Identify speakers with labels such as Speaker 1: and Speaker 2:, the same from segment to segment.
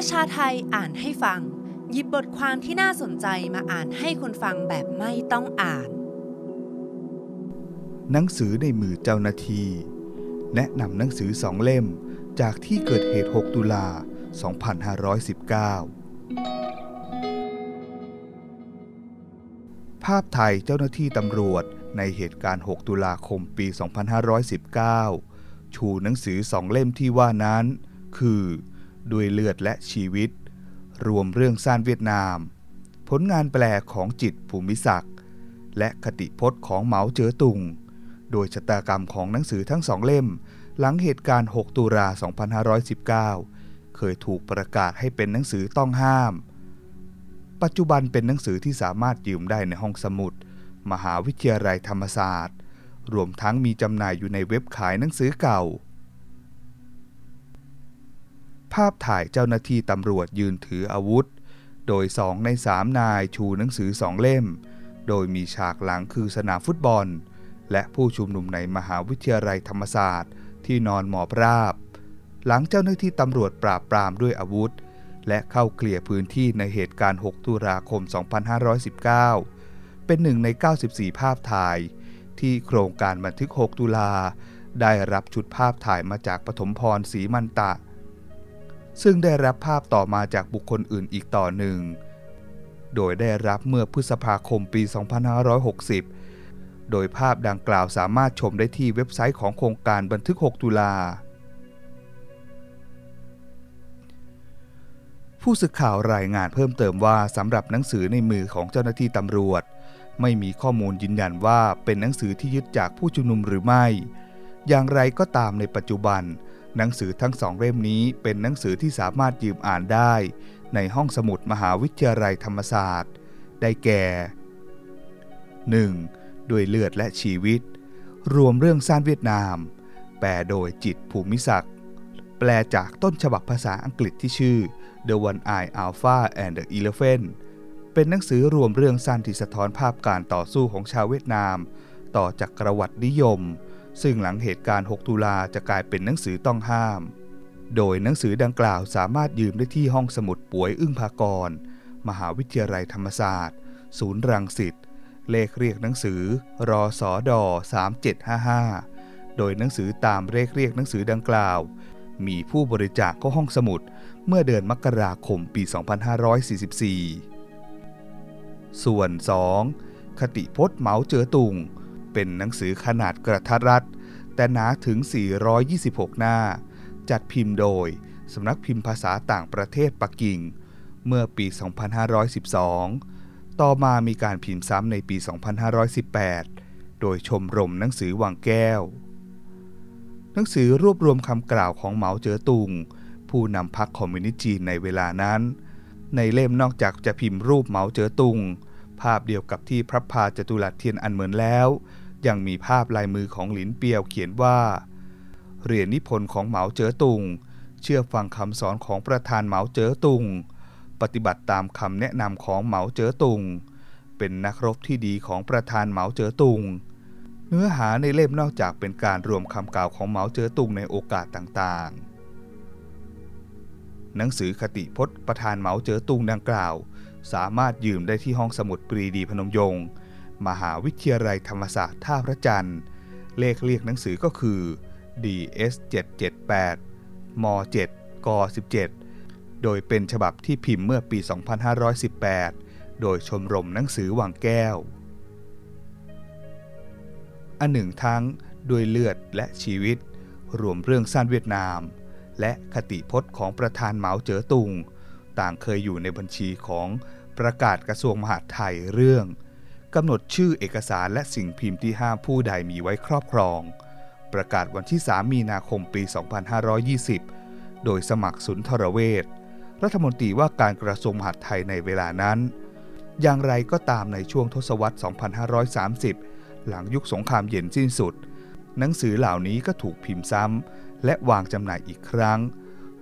Speaker 1: ประชาไทยอ่านให้ฟัง หยิบบทความที่น่าสนใจมาอ่านให้คนฟังแบบไม่ต้องอ่าน
Speaker 2: หนังสือในมือเจ้าหน้าที่แนะนำหนังสือสองเล่มจากที่เกิดเหตุ 6 ตุลา 2519 ภาพถ่ายเจ้าหน้าที่ตำรวจในเหตุการณ์ 6 ตุลาคมปี 2519 ชูหนังสือสองเล่มที่ว่านั้น คือ ด้วยเลือดและชีวิต รวมเรื่องซ่านเวียดนาม ผลงานแปลของจิตภูมิศักดิ์และคติพจน์ของเหมาเจ๋อตุง โดยชะตากรรมของหนังสือทั้งสองเล่ม หลังเหตุการณ์ 6 ตุลา2519 เคยถูกประกาศให้เป็นหนังสือต้องห้าม ปัจจุบันเป็นหนังสือที่สามารถยืมได้ในห้องสมุด มหาวิทยาลัยธรรมศาสตร์ รวมทั้งมีจำหน่ายอยู่ในเว็บขายหนังสือเก่า ภาพถ่ายเจ้าหน้าที่ตำรวจยืนถืออาวุธ โดยสองในสามนายชูหนังสือสองเล่ม โดยมีฉากหลังคือสนามฟุตบอล และผู้ชุมนุมในมหาวิทยาลัยธรรมศาสตร์ ที่นอนหมอบราบ หลังเจ้าหน้าที่ตำรวจปราบปรามด้วยอาวุธ และเข้าเคลียร์พื้นที่ในเหตุการณ์ 6 ตุลาคม 2519 เป็นหนึ่งใน 94 ภาพถ่าย ที่โครงการบันทึก 6 ตุลาได้รับชุดภาพถ่ายมาจากปฐมพรศรีมันตะ ซึ่งได้รับภาพต่อมาจากบุคคลอื่นอีกต่อหนึ่ง โดยได้รับเมื่อพฤษภาคมปี 2560 โดยภาพดังกล่าวสามารถชมได้ที่เว็บไซต์ของโครงการบันทึก 6 ตุลา ผู้สื่อข่าวรายงานเพิ่มเติมว่าสำหรับหนังสือในมือของเจ้าหน้าที่ตำรวจ ไม่มีข้อมูลยืนยันว่าเป็นหนังสือที่ยึดจากผู้ชุมนุมหรือไม่ อย่างไรก็ตามในปัจจุบัน หนังสือทั้งสองเล่มนี้เป็นหนังสือที่สามารถยืมอ่านได้ ในห้องสมุดมหาวิทยาลัยธรรมศาสตร์ ได้แก่ 1. ด้วยเลือดและชีวิต รวมเรื่องซ่านเวียดนาม แปลโดยจิตภูมิศักดิ์แปลจากต้นฉบับภาษาอังกฤษที่ชื่อ The One Eye Alpha and the Elephant เป็นหนังสือรวมเรื่องสั้นที่สะท้อนภาพการต่อสู้ของชาวเวียดนาม ต่อจากประวัตินิยม ซึ่งหลังเหตุการณ์ 6 ตุลาจะกลายเป็นหนังสือต้องห้าม โดยหนังสือดังกล่าวสามารถยืมได้ที่ห้องสมุดป่วยอึ้งภากร มหาวิทยาลัยธรรมศาสตร์ ศูนย์รังสิต เลขเรียกหนังสือ รอสอดอ3755 โดยหนังสือตามเลขเรียกหนังสือดังกล่าว มีผู้บริจาคเข้าห้องสมุดเมื่อเดือนมกราคมปี 2544 ส่วน 2. คติพจน์เหมาเจ๋อตุง เป็นหนังสือขนาดกระทัดรัดแต่หนาถึง 426 หน้า จัดพิมพ์โดยสำนักพิมพ์ภาษาต่างประเทศปักกิ่ง เมื่อปี 2512 ต่อมามีการพิมพ์ซ้ำในปี 2518 โดยชมรมหนังสือวังแก้ว หนังสือรวบรวมคำกล่าวของเหมาเจ๋อตุง ผู้นำพรรคคอมมิวนิสต์จีนในเวลานั้น ในเล่มนอกจากจะพิมพ์รูปเหมาเจ๋อตุง ภาพเดียวกับที่พระพาจตุรัสเทียนอันเหมือนแล้ว ยังมีภาพลายมือของหลินเปียวเขียนว่าเรียนนิพนธ์ของเหมาเจ๋อตุง เชื่อฟังคำสอนของประธานเหมาเจ๋อตุง ปฏิบัติตามคำแนะนำของเหมาเจ๋อตุง เป็นนักรบที่ดีของประธานเหมาเจ๋อตุง เนื้อหาในเล่มนอกจากเป็นการรวมคำกล่าวของเหมาเจ๋อตุงในโอกาสต่างๆ หนังสือคติพจน์ประธานเหมาเจ๋อตุงดังกล่าว สามารถยืมได้ที่ห้องสมุดปรีดีพนมยงค์ มหาวิทยาลัยธรรมศาสตร์ท่าพระจันทร์ เลขเรียกหนังสือก็คือ DS 778ม7ก17 โดยเป็นฉบับที่พิมพ์เมื่อปี 2518 โดยชมรมหนังสือวังแก้ว อันหนึ่งทั้งด้วยเลือดและชีวิต รวมเรื่องสั้นเวียดนาม และคติพจน์ของประธานเหมาเจ๋อตุง ต่างเคยอยู่ในบัญชีของประกาศกระทรวงมหาดไทยเรื่อง กำหนดชื่อเอกสารและสิ่งพิมพ์ที่ห้ามผู้ใดมีไว้ครอบครอง ประกาศวันที่ 3 มีนาคมปี 2520 โดยสมัครสุนทรเวชรัฐมนตรีว่าการกระทรวงมหาดไทยในเวลานั้น อย่างไรก็ตามในช่วงทศวรรษ 2530 หลังยุคสงครามเย็นสิ้นสุด หนังสือเหล่านี้ก็ถูกพิมพ์ซ้ำและวางจำหน่ายอีกครั้ง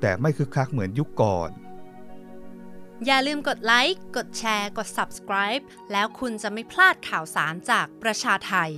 Speaker 2: แต่ไม่คึกคักเหมือนยุคก่อน
Speaker 1: อย่าลืมกดไลค์ กดแชร์ กด subscribe แล้วคุณจะไม่พลาดข่าวสารจากประชาไทย